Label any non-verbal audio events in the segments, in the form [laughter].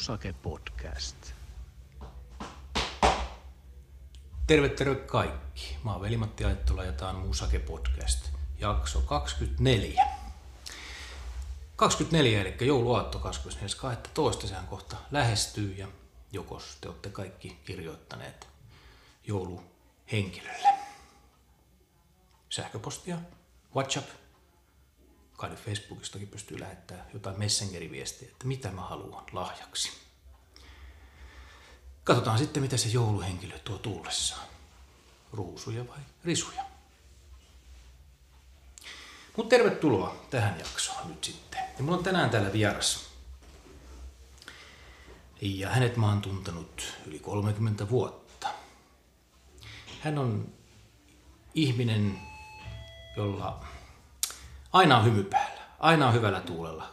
Musake Podcast. Terve, terve kaikki. Mä oon Veli-Matti Aittola ja tää on Musake Podcast, jakso 24. 24, eli jouluaatto 24.12. Sehän kohta lähestyy ja jokos te olette kaikki kirjoittaneet jouluhenkilölle. Sähköpostia, WhatsApp, kai Facebookistakin pystyy lähettämään jotain messengeriviestiä, että mitä mä haluan lahjaksi. Katsotaan sitten, mitä se jouluhenkilö tuo tullessaan. Ruusuja vai risuja? Mutta tervetuloa tähän jaksoon nyt sitten. Ja mulla on tänään täällä vieras. Ja hänet mä oon tuntenut yli 30 vuotta. Hän on ihminen, jolla aina on hymy päällä, aina on hyvällä tuulella.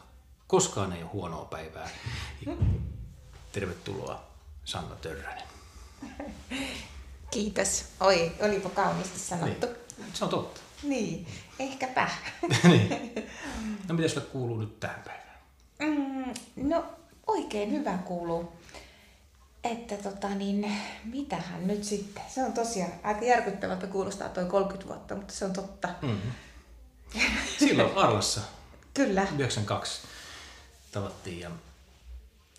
Koskaan ei ole huonoa päivää. Tervetuloa Sanna Törrönen. Kiitos. Oi, olipa kauniisti sanottu. Niin. Se on totta. Niin, ehkäpä. [laughs] niin. No mitä sulle kuuluu nyt tähän päivään? Mm, no, oikein hyvä kuuluu. Että tota niin, mitähän nyt sitten? Se on tosiaan aika järkyttävältä kuulostaa toi 30 vuotta, mutta se on totta. Mm-hmm. Silloin Arlassa Kyllä. 92 tavattiin ja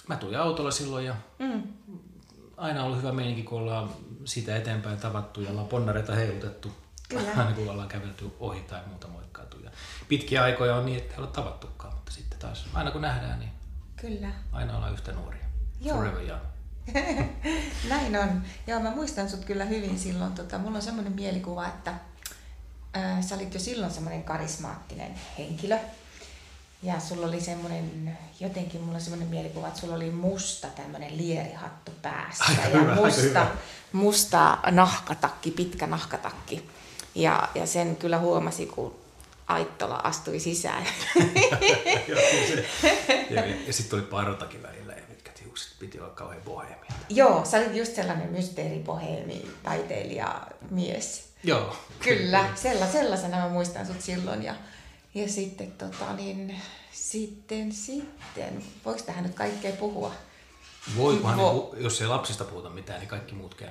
mä tulin autolla silloin ja Mm. aina on ollut hyvä meininki, kun ollaan siitä eteenpäin tavattu ja ollaan ponnareita heilutettu. Kyllä. Aina kun ollaan kävelty ohi tai muuta moikkailtu. Ja pitkiä aikoja on niin, että ei ole tavattukaan, mutta sitten taas aina kun nähdään, niin Kyllä. aina ollaan yhtä nuoria. Joo. Forever young. [laughs] Näin on. Joo, mä muistan sut kyllä hyvin silloin. Tota, mulla on semmoinen mielikuva, että ää, sä olit jo silloin semmoinen karismaattinen henkilö. Ja sulla oli semmoinen, jotenkin mulla on semmoinen mielikuva, että sulla oli musta tämmöinen lierihattu päässä. Aika ja hyvä, musta, hyvä. musta nahkatakki, pitkä nahkatakki. Ja, ja sen kyllä huomasi, kun Aittola astui sisään. [laughs] Joo, se- [laughs] ja, ja sitten oli partakin välillä ja pitkät hiukset. Piti olla kauhean bohemia. Joo, sä olit just sellainen mysteeripoheemi, taiteilija, mies. Joo. Kyllä, sella, sellaisena mä muistan sut silloin. Ja, ja sitten, tota, niin, sitten, sitten, voiko tähän nyt kaikkea puhua? Voikohan, Vo- ne, jos ei lapsista puhuta mitään, niin kaikki muut käy.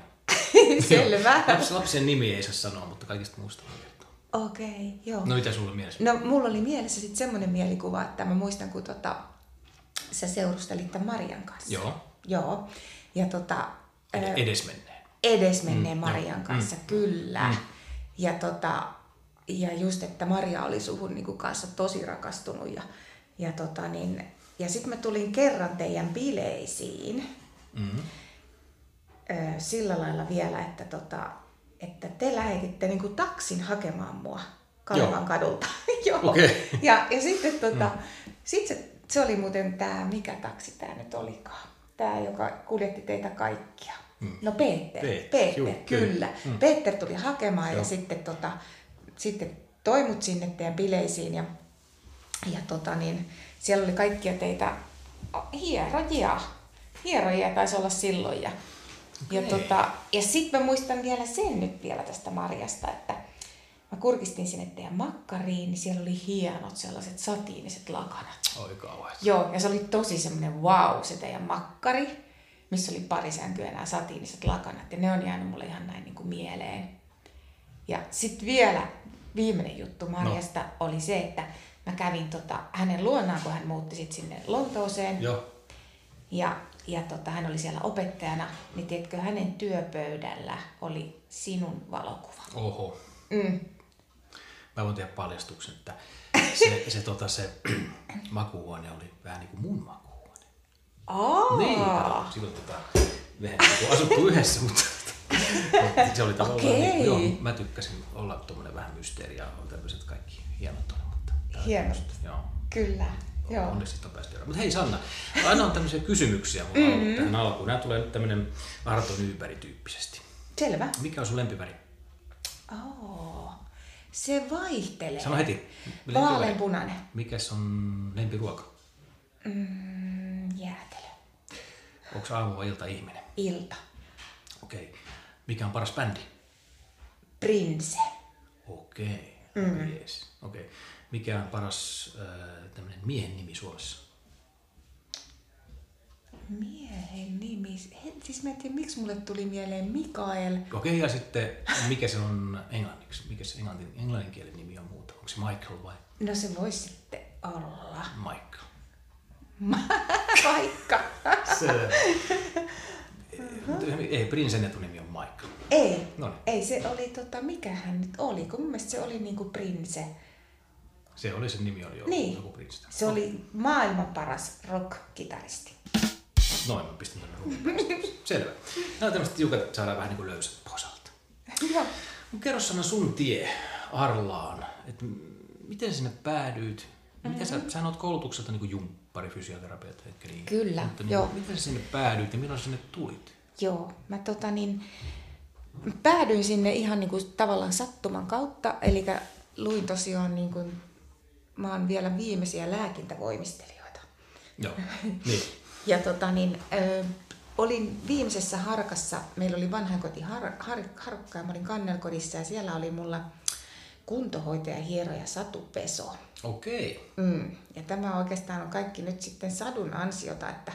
[laughs] Selvä. Laps, lapsen nimi ei saa sanoa, mutta kaikista muusta voi kertoa. Okei, okay, joo. No mitä sulla mielessä? No, mulla oli mielessä sitten semmoinen mielikuva, että mä muistan, kun tota, sä seurustelit tämän Marian kanssa. Joo. Joo. Ja tota, Ed- edesmenneen. Edesmenneen Mm, Marian joo. kanssa, Mm. kyllä. Mm. Ja, tota, ja just, että Maria oli suhun niin kuin kanssa tosi rakastunut. Ja, ja, tota, niin, ja sitten mä tulin kerran teidän bileisiin Mm-hmm. ö, sillä lailla vielä, että, tota, että te lähetitte niin kuin taksin hakemaan mua Kalevan Joo. kadulta. [laughs] Joo. Okei. Ja, ja sitten tota, sit se, se oli muuten tämä, mikä taksi tämä nyt olikaan? Tämä, joka kuljetti teitä kaikkia. Mm. No Peter. Peter, Peter, juu, kyllä. Mm. Peter tuli hakemaan Joo. ja sitten, tota, sitten toi mut sinne teidän bileisiin ja, ja tota, niin, siellä oli kaikkia teitä hierojia. Hierojia taisi olla silloin. Ja, ja, Okei. tota, ja sitten mä muistan vielä sen nyt vielä tästä Marjasta, että mä kurkistin sinne teidän makkariin, niin siellä oli hienot sellaiset satiiniset lakanat. Oi kauhean. Joo, ja se oli tosi semmoinen wow se teidän makkari, missä oli pari sänkyä nämä satiiniset lakanat, ja ne on jäänyt mulle ihan näin niin kuin mieleen. Ja sitten vielä viimeinen juttu Marjasta no. oli se, että mä kävin tota, hänen luonaan, kun hän muutti sit sinne Lontooseen. Joo. Ja, ja tota, hän oli siellä opettajana, niin tiedätkö, hänen työpöydällä oli sinun valokuva. Oho. Mm. Mä voin tehdä paljastuksen, että [laughs] se, se, tota, se [clears throat] makuuhuone oli vähän niin kuin mun makuuhuone. Aa, Niin, silloin tota, mehän ei asuttu yhdessä, mutta, se oli tavallaan, Okei. niin, joo, mä tykkäsin olla tuommoinen vähän mysteeri ja tämmöiset kaikki hienot on, mutta Hienot. Joo. kyllä. Joo. Onneksi sitten on päästy eroon. Mutta hei Sanna, aina on tämmöisiä kysymyksiä mulla mm-hmm. tähän alkuun. Nämä tulee nyt tämmöinen Arto Nyberg-tyyppisesti. Selvä. Mikä on sun lempiväri? Oh, se vaihtelee. Sano heti. Vaaleanpunainen. Mikäs on lempiruoka? Mm. Onko aamu vai ilta ihminen? Ilta. Okei. Mikä on paras bändi? Prinse. Okei. Mm. Yes. Okei. Mikä on paras äh, miehen nimi Suomessa? Miehen nimi. He, siis mä en tiedä, miksi mulle tuli mieleen Mikael. Okei, ja sitten mikä se on englanniksi? Mikä se englannin, englanninkielen nimi on muuta? Onko se Michael vai No se voisi sitten olla. Michael? [laughs] Vaikka. Se... Ei, Prinsen etunimi on Michael. Ei. No niin. Ei, se oli tota, mikä hän nyt oli, kun mun mielestä se oli niinku prinse. Se oli se nimi oli jo Niin. joku Prince. Se oli maailman paras rock-kitaristi. Noin, mä pistin ruumiin. [laughs] Selvä. Nämä on tämmöiset tiukat, että saadaan vähän niin kuin löysät posalta. Joo. Kerro Sanna sun tie Arlaan, että miten sinne päädyit? Mitä sä, sä oot koulutukselta niin kuin jumppari, fysioterapeutti, eikö niin? Kyllä, Mutta niin, joo. Miten sä sinne päädyit ja milloin sinne tulit? Joo, mä tota niin, päädyin sinne ihan niin kuin tavallaan sattuman kautta, eli luin tosiaan niin kuin, mä oon vielä viimeisiä lääkintävoimistelijoita. Joo, [laughs] niin. Ja tota niin, ö, olin viimeisessä harkassa, meillä oli vanhainkoti har, har, harkka ja mä olin kannelkodissa ja siellä oli mulla kuntohoitaja, hieroja Satu Peso. Okei. Mm. Tämä oikeastaan on kaikki nyt sitten Sadun ansiota, että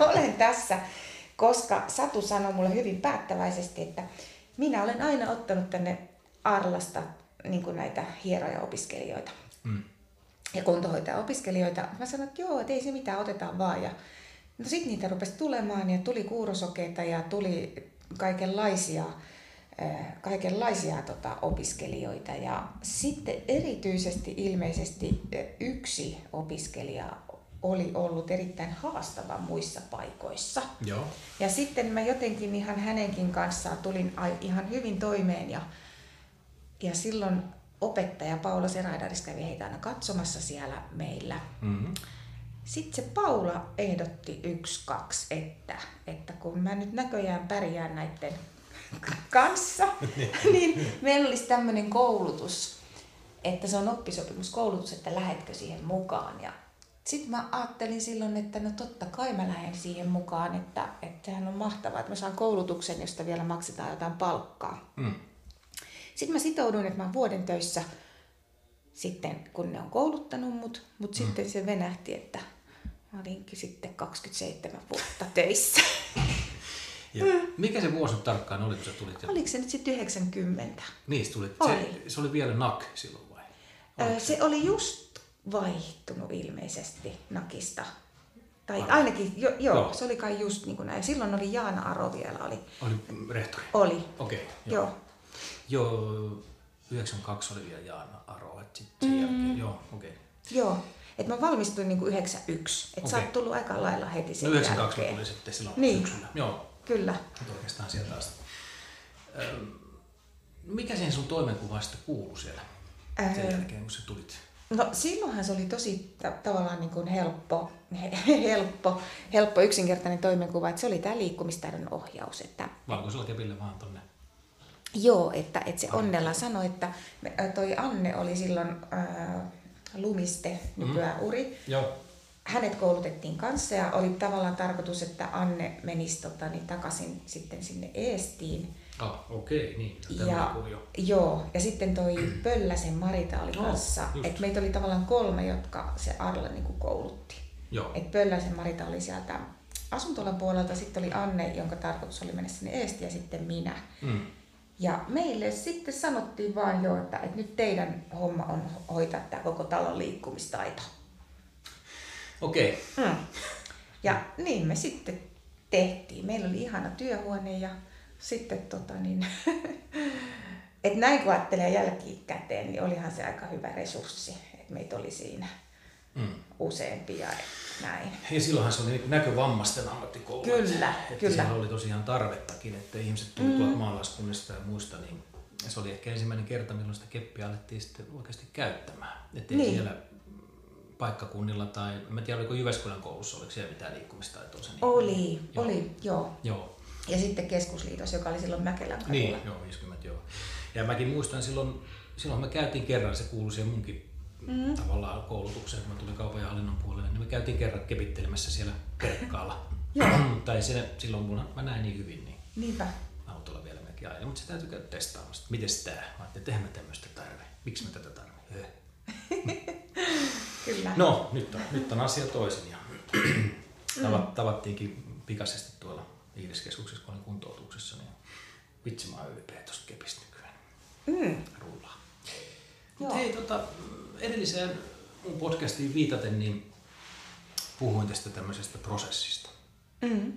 [laughs] olen tässä, koska Satu sanoi mulle hyvin päättäväisesti, että minä olen aina ottanut tänne Arlasta niin kuin näitä hieroja-opiskelijoita Mm. ja kuntohoitaja-opiskelijoita. Mä sanoin, että joo, että ei se mitään, otetaan vaan. Ja no sitten niitä rupesi tulemaan ja tuli kuurosokeita ja tuli kaikenlaisia, kaikenlaisia tota, opiskelijoita. Ja sitten erityisesti ilmeisesti äh, yksi opiskelija oli ollut erittäin haastava muissa paikoissa. Joo. Ja sitten mä jotenkin ihan hänenkin kanssaan tulin ihan hyvin toimeen ja, ja silloin opettaja Paula Seraidaris kävi heitä aina katsomassa siellä meillä. Mm-hmm. Sitten se Paula ehdotti yksi, kaksi, että, että kun mä nyt näköjään pärjään näiden kanssa, [laughs] niin meillä olisi tämmöinen koulutus, että se on oppisopimuskoulutus, että lähetkö siihen mukaan. Ja sitten mä ajattelin silloin, että no totta kai mä lähden siihen mukaan, että, että sehän on mahtavaa, että mä saan koulutuksen, josta vielä maksetaan jotain palkkaa. Mm. Sitten mä sitouduin, että mä oon vuoden töissä sitten, kun ne on kouluttanut mut, mutta mm. sitten se venähti, että mä olinkin sitten 27 vuotta töissä. [laughs] Ja mikä se vuosi tarkkaan oli, kun sä tulit? Ja... Oliko se nyt sitten 90? Niin, sä tulit. Oli. Se, se oli vielä NAK silloin vai? Öö, se oli just vaihtunut ilmeisesti Nakista. Tai ainakin, jo, joo, Joo. se oli kai just niin kuin näin. Silloin oli Jaana Aro vielä, oli. Oli rehtori. Oli, Okei. joo. Joo, 92 oli vielä Jaana Aro, että sitten sen jälkeen, joo, okei. Joo. Et mä valmistuin niin kuin 91. Et sä Okei. oot tullut aika lailla heti sen No 92 jälkeen. tuli sitten silloin Niin. syksyllä. Joo, Kyllä. mutta oikeastaan sieltä asti. Mikä siihen sun toimenkuvaan sitten kuului siellä sen Öö, jälkeen, kun sä tulit? No silloinhan se oli tosi ta- tavallaan niin kuin helppo, [laughs] helppo, helppo, yksinkertainen toimenkuva, että se oli tämä liikkumistaidon ohjaus. Että, Valkoisella kepillä vaan tonne. joo, että, että se Onnella sanoi, että toi Anne oli silloin ää, Lumiste, nykyään Uri. Joo. Hänet koulutettiin kanssa ja oli tavallaan tarkoitus, että Anne menisi tota, niin takaisin sitten sinne Eestiin. Ah, okei, niin. Ja, kuvio. joo, ja sitten toi [clears throat] Pölläsen Marita oli Joo, kanssa. että meitä oli tavallaan kolme, jotka se Arla niin kuin koulutti. Joo. Et Pölläsen Marita oli sieltä asuntolan puolelta, sitten oli Anne, jonka tarkoitus oli mennä sinne Eesti ja sitten minä. Mm. Ja meille sitten sanottiin vaan jo, että, että nyt teidän homma on hoitaa tämä koko talon liikkumistaito. Okei. Mm. Ja niin me sitten tehtiin. Meillä oli ihana työhuone ja sitten tota niin, [laughs] että näin kun ajattelee jälkikäteen, niin olihan se aika hyvä resurssi, että meitä oli siinä Mm. useampia näin. Ja silloinhan se oli niin näkövammaisten ammattikoulu. Kyllä, että kyllä. Siellä oli tosiaan tarvettakin, että ihmiset tuli mm. tuolta maalaiskunnista ja muista, niin se oli ehkä ensimmäinen kerta, milloin sitä keppiä alettiin sitten oikeasti käyttämään. Että ei Niin. siellä paikkakunnilla tai, mä tiedä oliko Jyväskylän koulussa, oliko siellä mitään liikkumistaitoa sen Oli, Joo. oli, joo. Joo, Ja sitten keskusliitos, joka oli silloin Mäkelän kadulla. niin, joo, 50 joo. Ja mäkin muistan silloin, silloin me käytiin kerran, se kuului siihen munkin mm. tavallaan koulutukseen, kun mä tulin kaupan ja hallinnon puolelle, niin me käytiin kerran kepittelemässä siellä Kerkkaalla. [coughs] tai se, silloin mulla, mä näin niin hyvin, niin Niinpä. autolla vielä melkein aina, mutta se täytyy käydä testaamassa. Mites tää? Mä ajattelin, että eihän mä tämmöistä tarve. Miksi mä tätä tarvitsen? [laughs] Kyllä. No, nyt on, nyt on asia toisin. Ja Tavat, tavattiinkin pikaisesti tuolla Iidiskeskuksessa, kun olin kuntoutuksessa, niin vitsi mä oon ylpeä tosta kepistä nykyään. Mm. Rullaa. Joo. Hei, tota, edelliseen mun podcastiin viitaten, niin puhuin tästä tämmöisestä prosessista, Mm.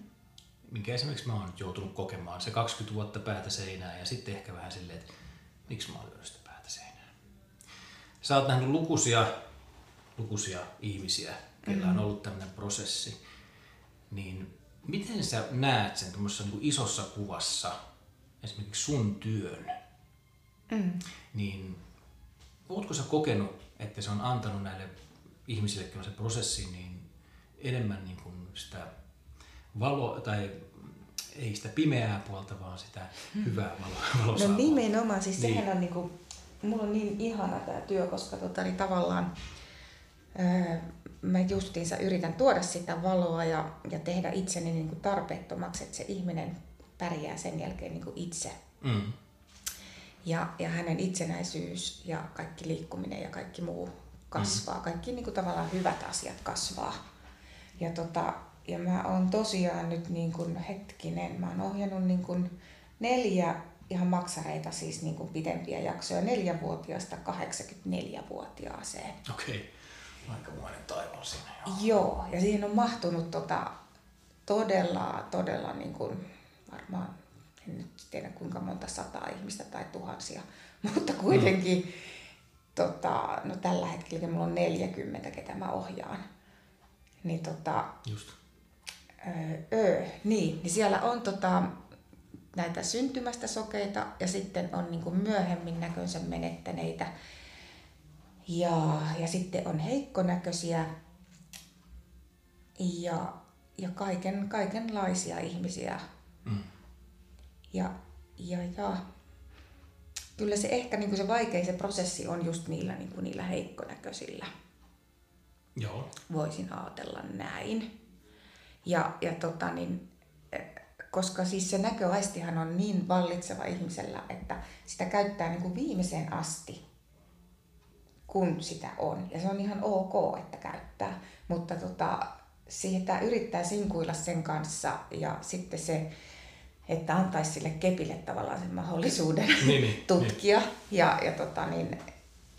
minkä esimerkiksi mä oon nyt joutunut kokemaan. Se 20 vuotta päätä seinään ja sitten ehkä vähän silleen, että miksi mä oon lyönyt sitä päätä seinään. Sä oot nähnyt lukuisia, lukuisia ihmisiä, joilla on ollut tämmöinen prosessi. Niin miten sä näet sen tuommoisessa niin isossa kuvassa, esimerkiksi sun työn, Mm. niin ootko sä kokenut, että se on antanut näille ihmisille, joilla se prosessi, niin enemmän niin kuin sitä valo, tai ei sitä pimeää puolta, vaan sitä hyvää valo, valosaa No nimenomaan, siis Niin. sehän on niinku, mulla on niin ihana tämä työ, koska tota, niin tavallaan mä justiinsa yritän tuoda sitä valoa ja, ja tehdä itseni niinku tarpeettomaksi, että se ihminen pärjää sen jälkeen niinku itse. Mm. Ja, ja hänen itsenäisyys ja kaikki liikkuminen ja kaikki muu kasvaa. Mm. Kaikki niin kuin tavallaan hyvät asiat kasvaa. Ja, tota, ja mä oon tosiaan nyt niin kuin hetkinen, mä oon ohjannut niin kuin neljä ihan maksareita, siis niin kuin pidempiä jaksoja, neljävuotiaasta 84-vuotiaaseen. Okei, aikamoinen taival siinä. Joo. Joo, ja siihen on mahtunut tota, todella, todella niin kuin, varmaan, en nyt tiedä kuinka monta sataa ihmistä tai tuhansia, [laughs] mutta kuitenkin mm. tota, no tällä hetkellä mulla on 40, ketä mä ohjaan. Niin tota, Just. öö, öö, niin, niin siellä on tota, näitä syntymästä sokeita ja sitten on niin kuin myöhemmin näkönsä menettäneitä. Ja, ja sitten on heikkonäköisiä ja, ja kaiken, kaikenlaisia ihmisiä. Mm. Ja, ja, ja kyllä se ehkä niin kuin se vaikein se prosessi on just niillä, niin kuin niillä heikkonäköisillä. Joo. Voisin ajatella näin. Ja, ja tota niin, eh, koska siis se näköaistihan on niin vallitseva ihmisellä, että sitä käyttää niin kuin viimeiseen asti, kun sitä on. Ja se on ihan ok, että käyttää. Mutta tota, siitä yrittää sinkuilla sen kanssa ja sitten se, että antaisi sille kepille tavallaan sen mahdollisuuden Niin, niin, tutkia. Ja, ja, tota niin,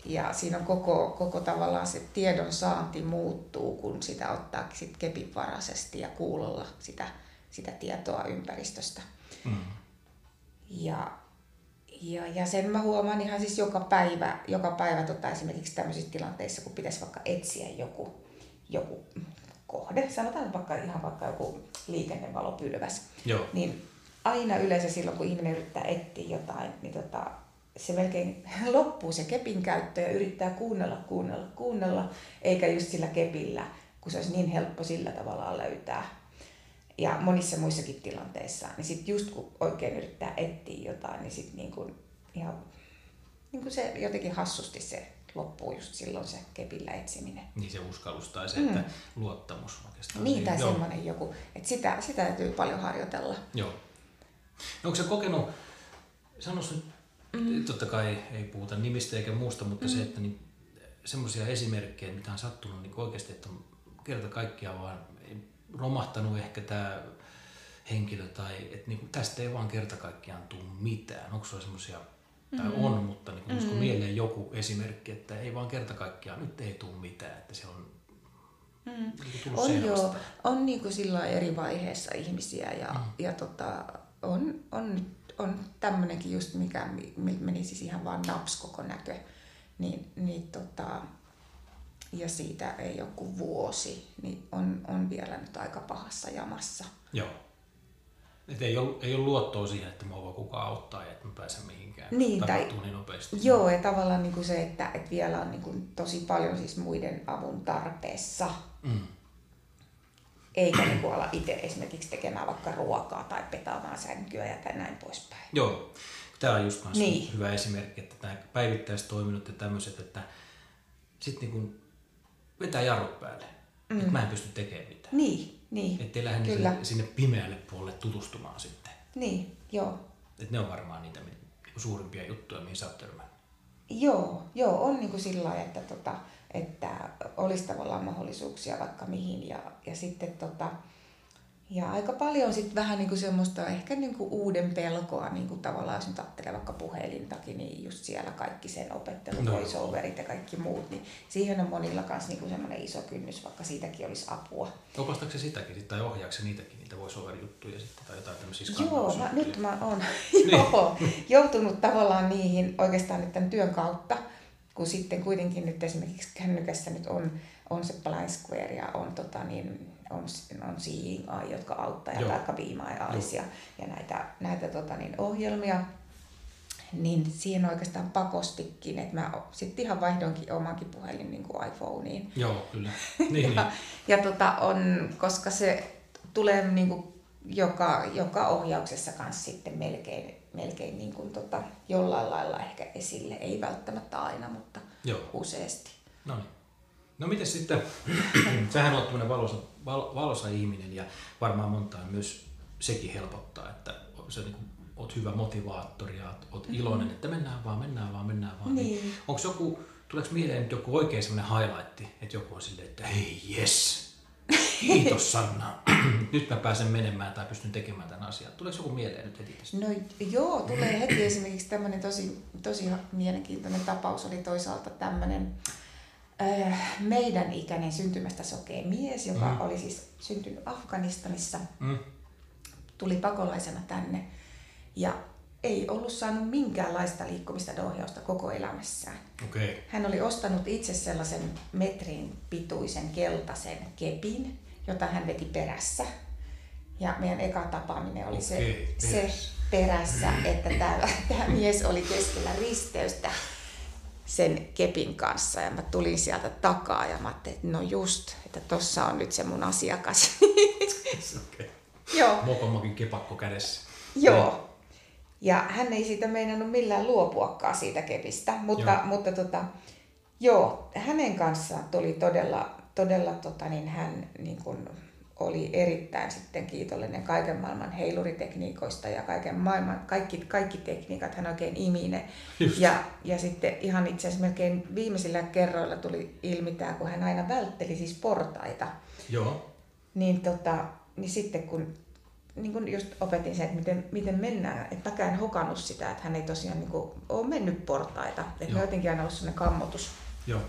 ja siinä on koko, koko tavallaan se tiedon saanti muuttuu, kun sitä ottaa sit kepinvaraisesti ja kuulolla sitä, sitä tietoa ympäristöstä. Mm. Ja, ja, ja sen mä huomaan ihan siis joka päivä, joka päivä tota esimerkiksi tämmöisissä tilanteissa, kun pitäisi vaikka etsiä joku, joku kohde, sanotaan vaikka ihan vaikka joku liikennevalopylväs, Joo. niin aina yleensä silloin, kun ihminen yrittää etsiä jotain, niin tota, se melkein loppuu se kepin käyttö ja yrittää kuunnella, kuunnella, kuunnella, eikä just sillä kepillä, kun se olisi niin helppo sillä tavalla löytää. Ja monissa muissakin tilanteissa, niin sitten just kun oikein yrittää etsiä jotain, niin sitten niin kuin ihan niin kuin se jotenkin hassusti se loppuu just silloin se kepillä etsiminen. Niin se uskallus tai se, että luottamus oikeastaan. Niin, tai Joo. semmoinen joku, että sitä, sitä täytyy paljon harjoitella. Joo. No, onko se kokenut, sanois nyt, mm. totta kai ei puhuta nimistä eikä muusta, mutta mm. se, että niin, semmoisia esimerkkejä, mitä on sattunut niin oikeasti, että on kerta kaikkiaan vaan romahtanut ehkä tämä henkilö tai että niin tästä ei vaan kerta kaikkiaan tule mitään. Onko sulla semmoisia, tai Mm-hmm. on, mutta niin mm. mieleen joku esimerkki, että ei vaan kerta kaikkiaan nyt ei tule mitään, että se on Mm. niin On joo, on niin kuin sillä eri vaiheessa ihmisiä ja, mm. ja tota, on, on, on tämmöinenkin just, mikä mi- meni siis ihan vaan naps koko näkö. Niin, niin tota, ja siitä ei ole kuin vuosi, niin on, on vielä nyt aika pahassa jamassa. Joo. Et ei, ole, ei ole luottoa siihen, että mua voi kukaan auttaa ja että mä pääsen mihinkään. Niin, tai- niin nopeasti. Joo, ja tavallaan niin kuin se, että, että vielä on niin kuin tosi paljon siis muiden avun tarpeessa, Mm. eikä niin kuin ala itse esimerkiksi tekemään vaikka ruokaa tai petaamaan sänkyä ja tai näin poispäin. Joo. Tämä on just Niin. hyvä esimerkki, että nämä päivittäistoiminnot ja tämmöiset, että sitten niin vetää jarrut päälle. Mm. Että mä en pysty tekemään mitään. Niin, niin, Ettei lähde Kyllä. sinne, sinne pimeälle puolelle tutustumaan sitten. niin, joo. Että ne on varmaan niitä niinku suurimpia juttuja, mihin sä oot törmännyt. Joo, joo, on niin kuin sillä lailla, että, tota, että olisi tavallaan mahdollisuuksia vaikka mihin. Ja, ja sitten tota, ja aika paljon sitten vähän niin kuin semmoista ehkä niin kuin uuden pelkoa, niin kuin tavallaan jos nyt ajattelee vaikka puhelintakin, niin just siellä kaikki sen opettelu, no. voiceoverit ja kaikki muut, niin siihen on monilla kanssa niin kuin semmoinen iso kynnys, vaikka siitäkin olisi apua. Opastaako se sitäkin sit, tai ohjaako se niitäkin, niitä voiceover-juttuja sitten, tai jotain tämmöisiä Joo, mä, nyt mä oon [laughs] [laughs] joo, joutunut tavallaan niihin oikeastaan nyt tämän työn kautta, kun sitten kuitenkin nyt esimerkiksi kännykässä nyt on, on se Blind Square ja on tota niin, on, on Eye, jotka auttaa, ja vaikka Be My Eyes ja, ja näitä, näitä tota, niin, ohjelmia, niin siihen oikeastaan pakostikin, että mä sitten ihan vaihdoinkin omankin puhelin niin kuin iPhoneen. Joo, kyllä. [laughs] Niin, ja, niin. ja tota on, koska se tulee niin kuin joka, joka ohjauksessa kanssa sitten melkein, melkein niin kuin tota, jollain lailla ehkä esille. Ei välttämättä aina, mutta Joo. useasti. No niin. No miten sitten, [clears throat] sähän on tämmöinen valoisa, val, valoisa ihminen ja varmaan montaa myös sekin helpottaa, että sä niin oot hyvä motivaattori ja oot mm-hmm. iloinen, että mennään vaan, mennään vaan, mennään vaan. Niin. niin Onko joku, tuleeko mieleen nyt joku oikein semmoinen highlight, että joku on silleen, että hei yes, kiitos [laughs] Sanna, [clears throat] nyt mä pääsen menemään tai pystyn tekemään tämän asian. Tuleeko joku mieleen nyt heti tästä? No joo, tulee heti esimerkiksi tämmöinen tosi, tosi mielenkiintoinen tapaus oli toisaalta tämmöinen, meidän ikäinen syntymästä sokea mies, joka mm. oli siis syntynyt Afganistanissa, mm. tuli pakolaisena tänne ja ei ollut saanut minkäänlaista liikkumista ja ohjausta koko elämässään. Okay. Hän oli ostanut itse sellaisen metrin pituisen keltaisen kepin, jota hän veti perässä. Ja meidän eka tapaaminen oli okay, se, se perässä, että tämä, tämä mies oli keskellä risteystä sen kepin kanssa ja mä tulin sieltä takaa ja mä ajattelin, että no just, että tossa on nyt se mun asiakas. [laughs] okay. Joo. Mokomokin kepakko kädessä. Joo. Ja hän ei siitä meinannut millään luopuakaan siitä kepistä, mutta, joo. mutta tota, joo, hänen kanssaan tuli todella, todella tota, niin hän niin kuin, oli erittäin sitten kiitollinen kaiken maailman heiluritekniikoista ja kaiken maailman, kaikki, kaikki tekniikat hän oikein imi ne. Ja, ja sitten ihan itse asiassa melkein viimeisillä kerroilla tuli ilmi tämä, kun hän aina vältteli siis portaita. Joo. Niin, tota, niin sitten kun niin kun just opetin sen, että miten, miten mennään, että mäkään en hokannut sitä, että hän ei tosiaan niin kuin, ole mennyt portaita. Että me jotenkin aina ollut sellainen kammotus. Joo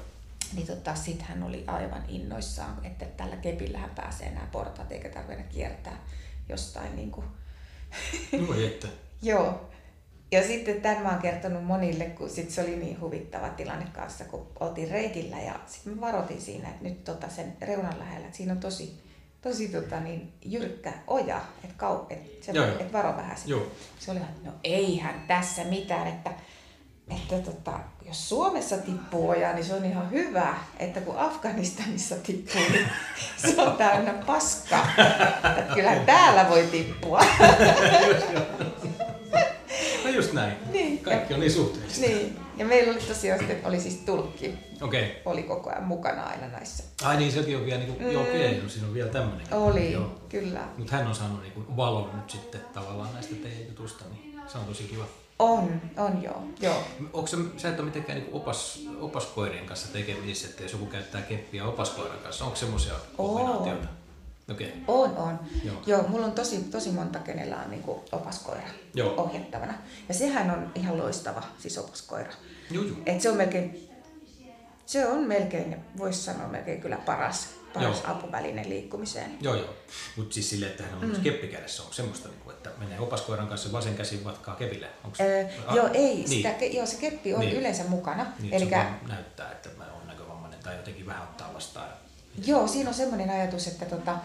niin tota, sitten hän oli aivan innoissaan, että tällä kepillä hän pääsee nämä portaat eikä tarvitse kiertää jostain niin kuin... No että. [laughs] Joo. Ja sitten tämän mä oon kertonut monille, kun sit se oli niin huvittava tilanne kanssa, kun oltiin reitillä ja sitten mä varoitin siinä, että nyt tota sen reunan lähellä, että siinä on tosi, tosi tota, niin, jyrkkä oja, että, kau, että, se, että varo vähän. Joo. Se oli, että no eihän tässä mitään, että että tota, jos Suomessa tippuu ojaa, niin se on ihan hyvä, että kun Afganistanissa tippuu, niin se on täynnä paskaa. Että kyllähän täällä voi tippua. no just näin. Niin. Kaikki on niin suhteellista. Niin. Ja meillä oli tosiaan sitten, oli siis tulkki. Okay. Oli koko ajan mukana aina näissä. Ai niin, sekin on vielä, niin kuin, mm. joo, okei, okay, siinä on vielä tämmöinen. Oli, joo. kyllä. Mutta hän on saanut niin kuin, valon nyt sitten tavallaan näistä teidän jutusta, niin se on tosi kiva. On, on joo. joo. Onko se, sä et ole mitenkään niin opas, opaskoirien kanssa tekemisissä, että jos joku käyttää keppiä opaskoiran kanssa, onko semmoisia kombinaatioita? Okay. On, on. Joo. Joo, mulla on tosi, tosi monta, kenellä on niin opaskoira Joo. ohjattavana. Ja sehän on ihan loistava, siis opaskoira. Joo, joo. Et se on melkein, se on melkein, voisi sanoa melkein kyllä paras paras joo. apuväline liikkumiseen. Joo, joo. Mutta siis silleen, että hän on mm. keppi kädessä, onko semmoista, niinku, että menee opaskoiran kanssa vasen käsi vatkaa kepille? Onko öö, a- joo, ei. Niin. Sitä, joo, se keppi on niin. yleensä mukana. Niin, Elikkä... se näyttää, että mä oon näkövammainen tai jotenkin vähän ottaa vastaan. Joo, siinä on semmoinen ajatus, että tota,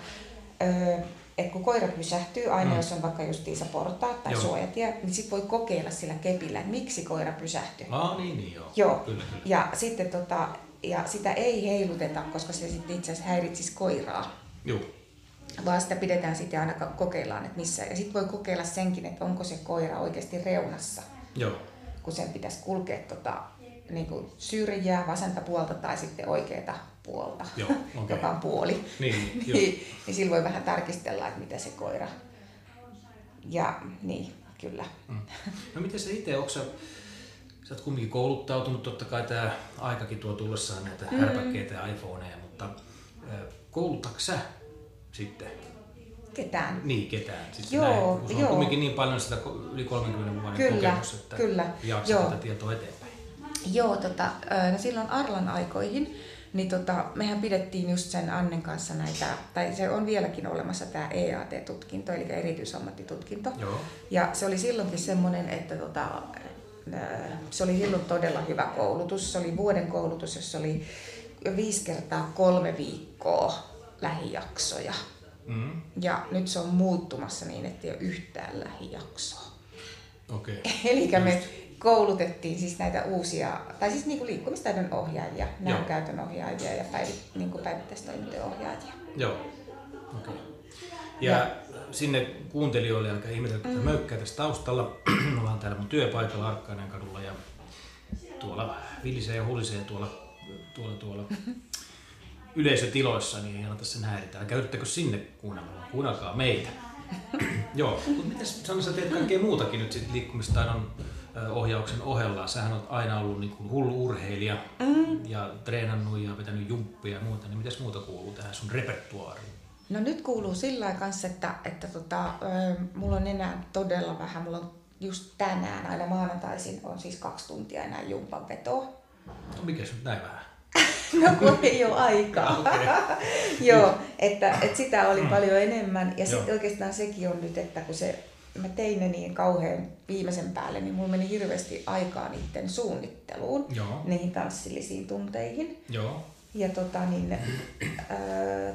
öö, että kun koira pysähtyy, aina mm. jos on vaikka justiinsa portaat tai joo. suojatie, niin sit voi kokeilla sillä kepillä, että miksi koira pysähtyy. Ah, niin, niin joo. joo. Kyllä, kyllä. Ja sitten tota, ja sitä ei heiluteta, koska se sitten itse asiassa häiritsisi koiraa. Joo. Vaan sitä pidetään sitten aina kokeillaan, että missä. Ja sitten voi kokeilla senkin, että onko se koira oikeasti reunassa. Joo. Kun sen pitäisi kulkea tota, niin kuin syrjää, vasenta puolta tai sitten oikeata puolta, Joo, okay. joka on puoli. Niin, [laughs] niin, niin silloin voi vähän tarkistella, että mitä se koira. Ja niin, kyllä. Mm. No miten sä itse, onko sä oot kumminkin kouluttautunut, totta kai tämä aikakin tuo tullessaan näitä mm. härpäkkeitä ja iPhoneja, mutta koulutatko sä sitten? Ketään? Niin, ketään. Siis Joo, näin, kun joo. on kumminkin niin paljon sitä yli 30 vuoden Kyllä, kokemus, että kyllä, joo. tätä tietoa eteenpäin. Joo, tota, no silloin Arlan aikoihin, niin tota, mehän pidettiin just sen Annen kanssa näitä, tai se on vieläkin olemassa tämä EAT-tutkinto, eli erityisammattitutkinto. Joo. Ja se oli silloinkin semmoinen, että tota, se oli silloin todella hyvä koulutus. Se oli vuoden koulutus, jossa oli viisi kertaa kolme viikkoa lähijaksoja. Mm. Ja nyt se on muuttumassa niin, että ei ole yhtään lähijaksoa. Okei. [laughs] Eli me koulutettiin siis näitä uusia, tai siis niin kuin liikkumistaidon ohjaajia, näönkäytön ohjaajia ja päivi, niin kuin päivittäistoimintojen ohjaajia. Joo. Okei. Ja, Ja- sinne kuuntelijoille ihmetellä, että mm. möykkää tässä taustalla. [clears throat] Me ollaan täällä mun työpaikalla Arkkainen kadulla ja tuolla vilisee ja hulisee tuolla, tuolla, tuolla [laughs] yleisötiloissa, niin ei anneta sen häiritä. Älkää yrittäkö sinne kuunnella, kuunnelkaa meitä. [clears throat] Joo, mutta mitäs Sanna, sä teet kaikkea muutakin nyt sit liikkumistaidon ohjauksen ohella. Sähän oot aina ollut niin kuin hullu urheilija mm. ja treenannut ja vetänyt jumppia ja muuta, niin mitäs muuta kuuluu tähän sun repertuaariin? No nyt kuuluu sillä lailla kanssa, että, että tota, mulla on enää todella vähän, mulla on just tänään aina maanantaisin on siis kaksi tuntia enää jumpan vetoa. No mikä se näin vähän? [laughs] No kun ei ole aikaa. [laughs] [laughs] Joo, että, että sitä oli paljon enemmän. Ja sitten oikeastaan sekin on nyt, että kun se, mä tein ne niin kauhean viimeisen päälle, niin mulla meni hirveästi aikaa niiden suunnitteluun, Joo. niihin tanssillisiin tunteihin. Joo. Ja tota niin, ää,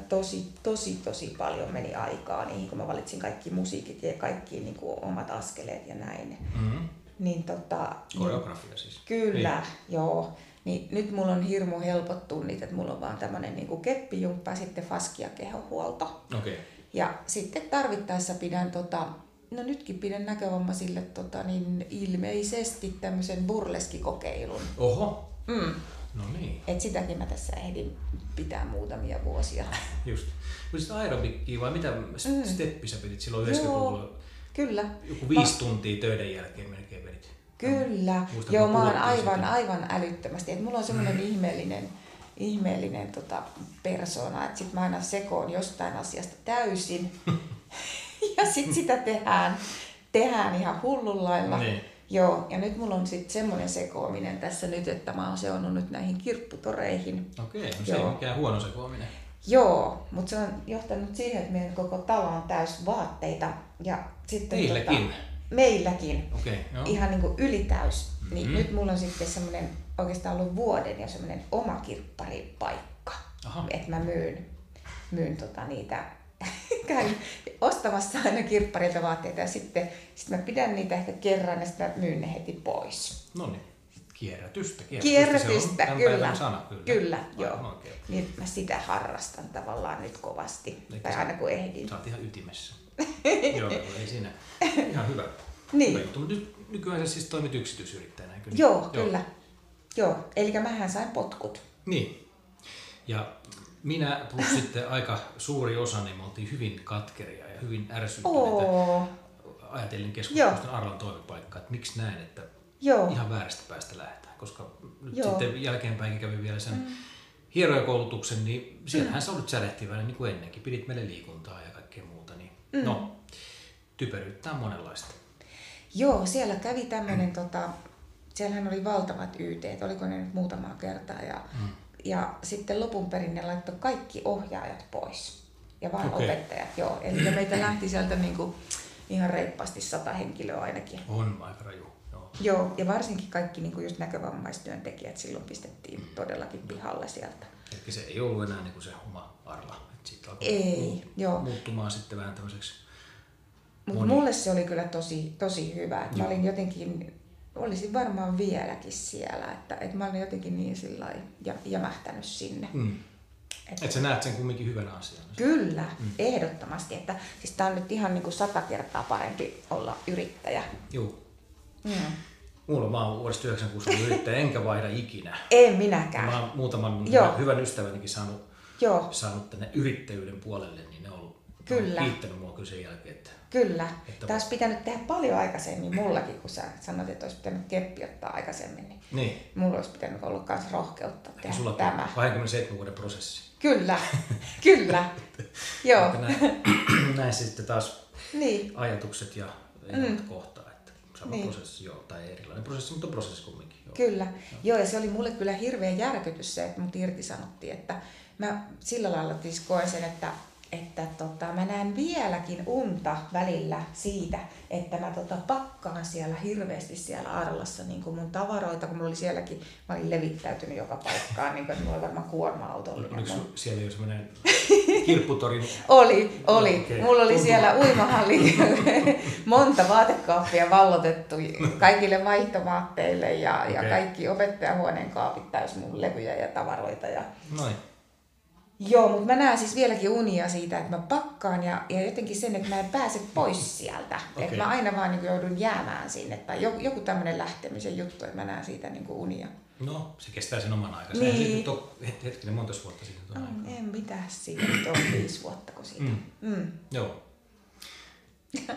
tosi, tosi, tosi paljon meni aikaa niihin, kun mä valitsin kaikki musiikit ja kaikki niin kuin, omat askeleet ja näin. Mm-hmm. Niin tota, Koreografia siis. Kyllä, joo. Niin nyt mulla on hirmu helpot tunnit, että mulla on vaan tämmönen niin keppijumppa ja sitten faski- ja kehohuolto. Okei. Okay. Ja sitten tarvittaessa pidän, tota, no nytkin pidän näkövammaisille tota, niin ilmeisesti tämmöisen burleskikokeilun. Oho. Mm. No niin. Et sitäkin mä tässä ehdin pitää muutamia vuosia. [laughs] Just. Olisit aerobikkiä vai mitä Mm. steppi sä pidit silloin Joo. 90-luvulla? Kyllä. Joku viisi tuntia töiden jälkeen melkein vedit. Kyllä. Muistan, Joo, mä oon aivan, siitä. aivan älyttömästi. Et mulla on semmoinen ihmeellinen, ihmeellinen tota, persona, että sit mä aina sekoon jostain asiasta täysin. [laughs] ja sit sitä tehdään, tehdään ihan hullun lailla. Niin. Joo, ja nyt mulla on sitten semmoinen sekoaminen tässä nyt, että mä oon seonnut nyt näihin kirpputoreihin. Okei, no se ei Joo. mikään huono sekoaminen. Joo, mutta se on johtanut siihen, että meidän koko talo on täys vaatteita. Ja sitten, Teilläkin? Tota, meilläkin. Okei, joo. Ihan niin kuin ylitäys. Mm-hmm. Niin nyt mulla on sitten semmoinen oikeastaan ollut vuoden ja semmoinen oma kirpparipaikka. Että mä myyn, myyn tota niitä, [laughs] käyn ostamassa aina kirpparilta vaatteita ja sitten sit mä pidän niitä ehkä kerran ja sitten myyn ne heti pois. No niin. Kierrätystä. Kierrätystä, tämän kyllä. sana, kyllä. Kyllä, Aivan joo. oikein. Niin mä sitä harrastan tavallaan nyt kovasti. Eikä tai aina kun ehdin. Sä oot ihan ytimessä. [laughs] joo, joo, ei siinä. [laughs] Ihan hyvä. Niin. Hyvä juttu. Mutta nyt nykyään sä siis toimit yksityisyrittäjänä, eikö niin? Joo, kyllä. Joo, eli mähän sain potkut. Niin. Ja minä plus sitten aika suuri osa, niin me oltiin hyvin katkeria ja hyvin ärsyttyneitä. Oo, Ajattelin keskustelun Arlan toimipaikkaa, että miksi näin, että joo. ihan väärästä päästä lähdetään. Koska nyt Joo. sitten jälkeenpäin kävin vielä sen mm. hierojakoulutuksen, niin siellähän mm. sä olit särehtiväinen niin kuin ennenkin. Pidit meille liikuntaa ja kaikkea muuta. Niin, mm. No, typeryyttä on monenlaista. Joo, siellä kävi tämmöinen, tota, siellähän oli valtavat YT, oliko ne nyt muutamaa kertaa. Ja, Mm. Ja sitten lopun perin ne laittoi kaikki ohjaajat pois. Ja vain Okei. opettajat, joo. Eli meitä lähti sieltä niinku ihan reippaasti sata henkilöä ainakin. On aika raju. Joo. Joo, ja varsinkin kaikki niinku just näkövammaistyöntekijät silloin pistettiin todellakin pihalle sieltä. Eli se ei ollut enää niin kuin se oma Arla. Alkoi Ei, joo. muuttumaan sitten vähän tämmöiseksi Mutta mulle se oli kyllä tosi, tosi hyvä. Mä olin jotenkin, olisin varmaan vieläkin siellä, että, että mä olin jotenkin niin sillä jämähtänyt sinne. Mm. Että- Että sä näet sen kumminkin hyvänä asiana. Kyllä, Mm. ehdottomasti. Että, siis tää on nyt ihan niin kuin sata kertaa parempi olla yrittäjä. Joo. Mm. Mulla mä oon vuodesta 96 ollut yrittäjä, enkä vaihda ikinä. En minäkään. Mä oon muutaman Joo. hyvän ystävänikin saanut, Joo, saanut tänne yrittäjyyden puolelle, niin ne on ollut Kyllä. On kiittänyt mua kyllä sen jälkeen, että Kyllä. Että- Tämä olisi pitänyt tehdä paljon aikaisemmin mullakin, kun sä sanoit, että olisi pitänyt keppi ottaa aikaisemmin. Niin niin. mulla olisi pitänyt olla myös rohkeutta Ja tehdä sulla tämä. 27 vuoden prosessi. Kyllä, kyllä. [laughs] Joo, [clears throat] näin, näin sitten taas niin, ajatukset ja elämät kohtaa. Että sama Niin. prosessi, joo, tai erilainen prosessi, mutta prosessi kumminkin. Joo. kyllä. Joo, ja se oli mulle kyllä hirveä järkytys se, että mut irtisanottiin. Että mä sillä lailla siis koen sen, että että tota, mä näen vieläkin unta välillä siitä, että mä tota, pakkaan siellä hirveästi siellä Arlassa niin kuin mun tavaroita, kun mulla oli sielläkin, mä olin levittäytynyt joka paikkaan, niin kuin, että mulla oli varmaan kuorma-autollinen. Oliko mun- siellä jo semmoinen kirpputorin? [laughs] Oli, oli. Okei. Mulla oli siellä uimahalli [laughs] monta vaatekaappia vallotettu kaikille vaihtovaatteille ja, ja Okei. kaikki opettajahuoneen kaapit täys mun levyjä ja tavaroita. Ja... Noin. Joo, mutta mä näen siis vieläkin unia siitä, että mä pakkaan ja, ja jotenkin sen, että mä en pääse pois sieltä. Okei. Että mä aina vaan niin joudun jäämään sinne tai joku, joku tämmöinen lähtemisen juttu, että mä näen siitä niin unia. No, se kestää sen oman aikansa. Niin. Se nyt on het- hetkinen, monta vuotta sitten tuon aikaa. En mitä siitä on viisi vuotta, kun siitä. Mm. Mm. Joo.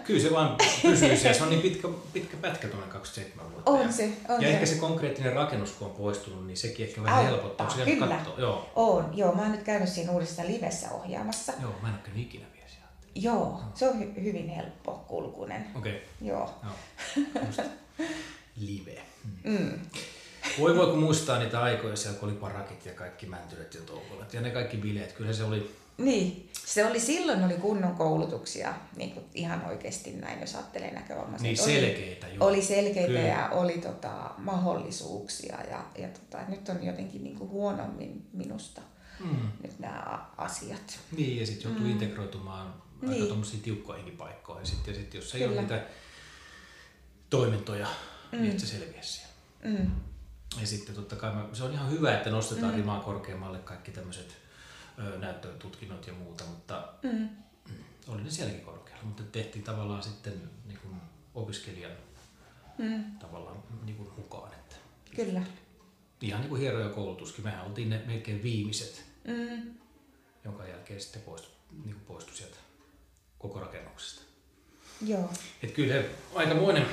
Kyllä se vaan pysyy siellä. Se on niin pitkä, pitkä pätkä tuonne 27 vuotta. On se, on ja se. ehkä se konkreettinen rakennus, kun on poistunut, niin sekin ehkä vähän Auttaa, helpottaa. se kyllä. Katsoo. Joo. On, joo. Mä oon nyt käynyt siinä uudessa livessä ohjaamassa. Joo, mä en ole käynyt ikinä vielä siellä. Joo, se on hy- hyvin helppo kulkunen. Okei, Joo. joo. Just. Live. Mm. Mm. Voi voi kun muistaa niitä aikoja siellä, kun oli parakit ja kaikki mäntylät ja toukolat ja ne kaikki bileet. Kyllä se oli, Niin, se oli silloin oli kunnon koulutuksia, niin kuin ihan oikeasti näin, jos ajattelee näkövammaisia. Niin, Oli- selkeitä, joo. Oli selkeitä Kyllä. ja oli tota, mahdollisuuksia ja, ja tota, nyt on jotenkin niin kuin huonommin minusta mm. nyt nämä asiat. Niin, ja sitten joutuu mm. integroitumaan aika Niin. tuommoisiin tiukkoihinkin paikkoihin. Sitten, ja sitten jos ei Kyllä. ole niitä toimintoja, mm. niin et sä selviä siellä. Mm. Ja sitten totta kai se on ihan hyvä, että nostetaan mm. rimaa korkeammalle kaikki tämmöiset näyttötutkinnot ja muuta, mutta Mm. mm, oli ne sielläkin korkealla. Mutta tehtiin tavallaan sitten niin kuin opiskelijan Mm. tavallaan niin kuin mukaan. Että Kyllä. ihan niin kuin hieroja koulutuskin. Mehän oltiin ne melkein viimeiset, Mm. jonka jälkeen sitten poistui, niin kuin poistui sieltä koko rakennuksesta. Joo. Et kyllä aikamoinen,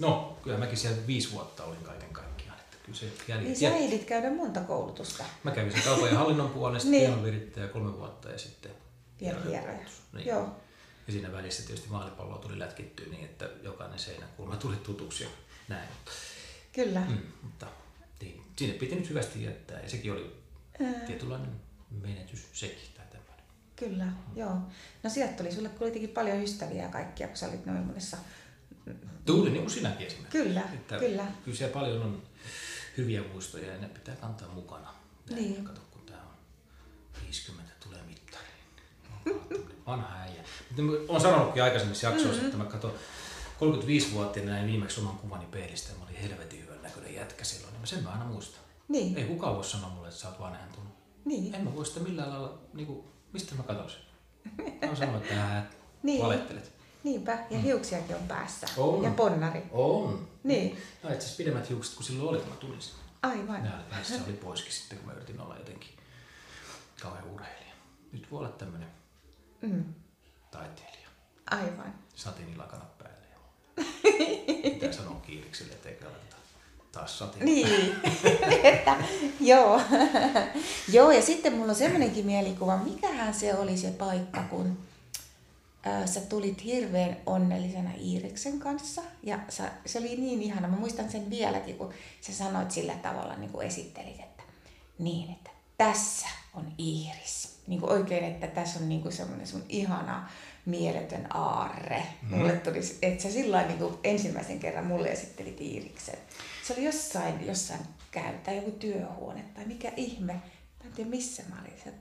no kyllä mäkin siellä viisi vuotta olin kaiken kaikkiaan. Kyllä se jäljet, Niin sä ehdit käydä monta koulutusta. Mä kävin sen kaupan ja hallinnon puolesta Niin. niin. pianovirittäjä kolme vuotta ja sitten Vielä hieroja. Niin. Joo. Ja siinä välissä tietysti maalipalloa tuli lätkittyä niin, että jokainen seinäkulma tuli tutuksi ja näin. Kyllä. Mm, mutta niin, sinne piti nyt hyvästi jättää ja sekin oli tietynlainen menetys sekin tai tämmöinen. Kyllä, joo. No sieltä tuli sulle kuitenkin paljon ystäviä ja kaikkia, kun sä olit noin monessa... Tuli niin kuin sinäkin esimerkiksi. Kyllä, että kyllä. Kyllä siellä paljon on hyviä muistoja ja ne pitää kantaa mukana. Näin, Niin. Kato, kun tää on 50 tulee mittariin. Vanha äijä. Oon sanonutkin aikaisemmissa jaksoissa, mm-hmm. että mä katson 35-vuotiaana näin viimeksi oman kuvani peilistä ja mä olin helvetin hyvän näköinen jätkä silloin. Niin mä sen mä aina muistan. Niin, Ei kukaan voi sanoa mulle, että sä oot vanhentunut. niin, En mä voi sitä millään lailla, niin kuin, mistä mä katson sen. Mä oon sanonut, että ää, [laughs] Niin. valehtelet. niinpä. Ja hiuksiakin on päässä. On. Ja ponnari. On. Niin, No itse asiassa pidemmät hiukset kuin silloin oli, kun mä tulin sinne. aivan. Nää näissä oli poiskin sitten, kun mä yritin olla jotenkin kauhean urheilija. Nyt voi olla tämmönen Mm, taiteilija. aivan. Satiinilakanat päälle. [laughs] Ja mitä sanoo kiirikselle, ettei laiteta taas satiini. Niin, [laughs] että joo. [laughs] joo, ja sitten mulla on semmoinenkin mielikuva, mikähän se oli se paikka, kun ää, sä tulit hirveän onnellisena Iiriksen kanssa. Ja sä, se oli niin ihana, mä muistan sen vieläkin, kun sä sanoit sillä tavalla, niin kuin esittelit, että niin, että tässä on Iiris. Niin kuin oikein, että tässä on niin kuin semmoinen sun ihana mieletön aarre. Mm. Mulle tuli, että sä sillä niin kuin ensimmäisen kerran mulle esittelit Iiriksen. Se oli jossain, jossain käy, tai joku työhuone, tai mikä ihme. Mä en tiedä missä mä olin. Se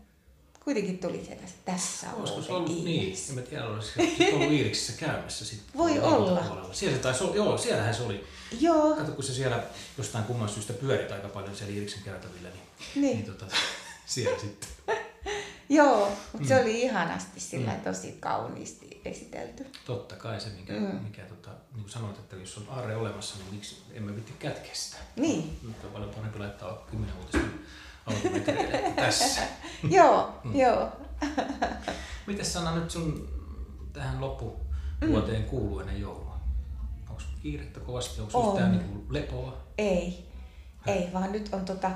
kuitenkin tuli sieltä, että tässä on Olisiko se ollut niin? Iiris. En mä tiedä, olisiko se ollut Iiriksessä käymässä sitten. Voi olla. Puolella. Siellä se taisi olla, joo, siellähän se oli. Joo, Kato, kun se siellä jostain kumman syystä pyörit aika paljon siellä Iiriksen käytävillä, niin, Niin. niin tota, siellä sitten. [laughs] joo, mutta se oli ihanasti sillä mm. tosi kauniisti esitelty. Totta kai se, mikä, Mm. mm. mikä tota, niin kuin sanoit, että jos on aarre olemassa, niin miksi emme vitti kätkeä sitä. Niin, Nyt on paljon parempi laittaa kymmenen uutista tässä. [laughs] joo, joo. [laughs] Miten Sanna nyt sun tähän loppuvuoteen mm. kuuluu ennen joulua? Onko kiirettä kovasti? Onko On. yhtään niin lepoa? Ei, ei, vaan nyt on tota,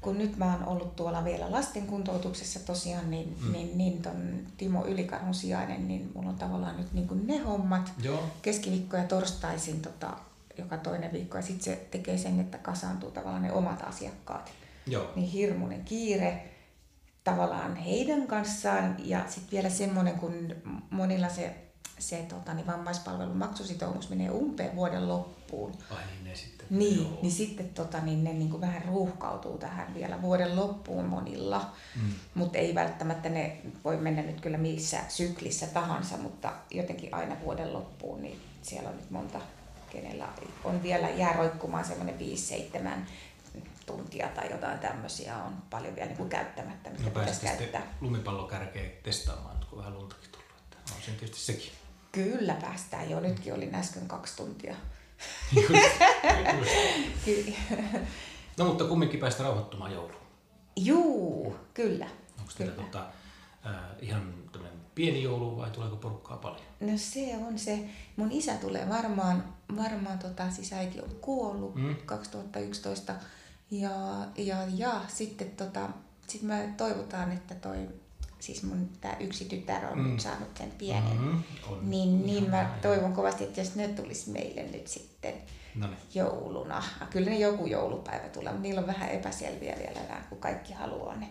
kun nyt mä oon ollut tuolla vielä lasten kuntoutuksessa tosiaan, niin, mm. niin, niin ton Timo Ylikarhun sijainen, niin mulla on tavallaan nyt niin kuin ne hommat. Joo. Keskiviikko ja torstaisin tota, joka toinen viikko ja sitten se tekee sen, että kasaantuu tavallaan ne omat asiakkaat. Joo. Niin hirmuinen kiire tavallaan heidän kanssaan ja sitten vielä semmoinen, kun monilla se, se tota, niin vammaispalvelun maksusitoumus menee umpeen vuoden loppuun. Ai niin ne sitten. Niin, Joo. niin sitten tota, niin ne niin kuin vähän ruuhkautuu tähän vielä vuoden loppuun monilla, Mm. mutta ei välttämättä ne voi mennä nyt kyllä missä syklissä tahansa, mutta jotenkin aina vuoden loppuun, niin siellä on nyt monta, kenellä on vielä jää roikkumaan semmoinen 5-7 tuntia tai jotain tämmöisiä on paljon vielä niin kuin käyttämättä, mitä No pitäisi käyttää. lumipallokärkeä testaamaan, kun vähän luntakin tullut. Että on siinä tietysti sekin. Kyllä päästään jo, nytkin olin äsken kaksi tuntia. Just, just. [laughs] No mutta kumminkin päästä rauhoittumaan jouluun. Juu, kyllä. Onko teillä Kyllä. tota, äh, ihan tämmöinen pieni joulu vai tuleeko porukkaa paljon? No se on se. Mun isä tulee varmaan, varmaan tota, siis äiti on kuollut mm. 2011. Ja, ja, ja sitten tota, sit me toivotaan, että toi, siis mun tää yksi tytär on Mm. mm. nyt saanut sen pienen. Mm, on. Niin, niin mä toivon kovasti, että jos ne tulisi meille nyt sitten No niin. jouluna. Ah, Kyllä ne joku joulupäivä tulee, mutta niillä on vähän epäselviä vielä nämä, kun kaikki haluaa ne.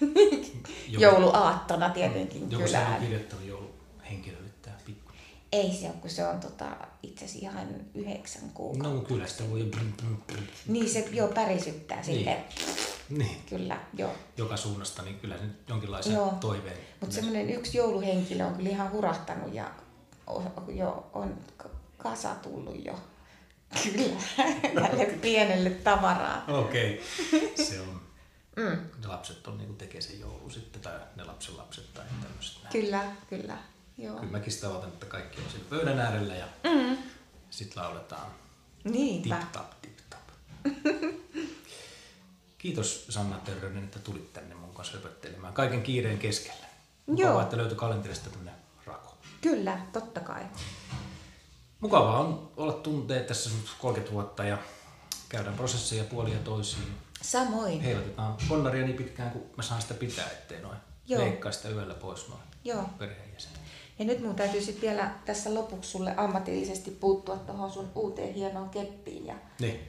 Joku- [laughs] Jouluaattona tietenkin Joku kyllä. siellä on kirjoittanut jouluhenkilölle tämä pikku. Ei se ole, kun se on tota, itse asiassa ihan yhdeksän kuukautta. No kyllä sitä voi brum, brum, brum. Niin se jo pärisyttää Niin. silleen. Niin, Kyllä, joo. joka suunnasta, niin kyllä se nyt jonkinlaisen Joo. toiveen. Mutta semmoinen yksi jouluhenkilö on kyllä ihan hurahtanut ja jo on kasa tullut jo. [laughs] Kyllä, tälle [laughs] pienelle tavaraa. Okei, se on. [laughs] Mm. Ne lapset on, niin tekee sen joulu sitten, tai ne lapsen lapset tai tämmöiset. Kyllä, kyllä. Joo. Kyllä mäkin sitä odotan, että kaikki on siellä pöydän äärellä ja Mm. sitten lauletaan Niinpä. tip tap tip tap. [laughs] Kiitos Sanna Törrönen, että tulit tänne mun kanssa höpöttelemään kaiken kiireen keskellä. Mukavaa, Joo. että löytyi kalenterista tämmöinen rako. Kyllä, totta kai. Mukavaa on olla tunteet tässä nyt 30 vuotta ja käydään prosesseja puolia toisiin. Samoin. Heilotetaan konnaria niin pitkään kuin mä saan sitä pitää, ettei noin Joo. leikkaa sitä yöllä pois noin Joo. perheenjäsenet. Ja nyt mun täytyy sitten vielä tässä lopuksi sulle ammatillisesti puuttua tuohon sun uuteen hienoon keppiin ja Niin.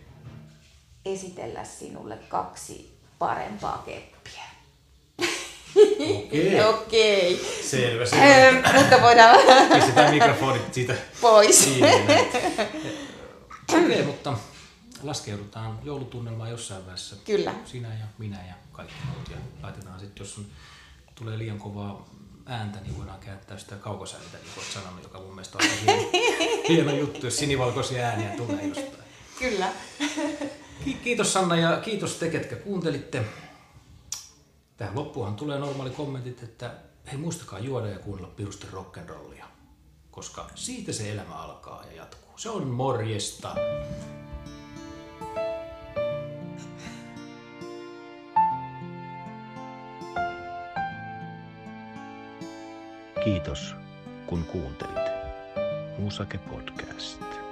esitellä sinulle kaksi parempaa keppiä. Okei. [laughs] Okei. Selvä, selvä. Mutta voidaan Pistetään mikrofonit siitä pois. [laughs] Okei, mutta laskeudutaan joulutunnelmaan jossain vaiheessa. Kyllä. Sinä ja minä ja kaikki muut. Ja laitetaan sitten, jos on, tulee liian kovaa ääntä, niin voidaan käyttää sitä kaukosääntä, niin kuin olet sanonut, joka mun mielestä on hieno, [laughs] hieno juttu, jos sinivalkoisia ääniä tulee jostain. Kyllä. Ki- Kiitos Sanna ja kiitos te, ketkä kuuntelitte. Tähän loppuunhan tulee normaali kommentit, että hei muistakaa juoda ja kuunnella pirusti rock'n'rollia, koska siitä se elämä alkaa ja jatkuu. Se on morjesta. Kiitos kun kuuntelit. Musake Podcast.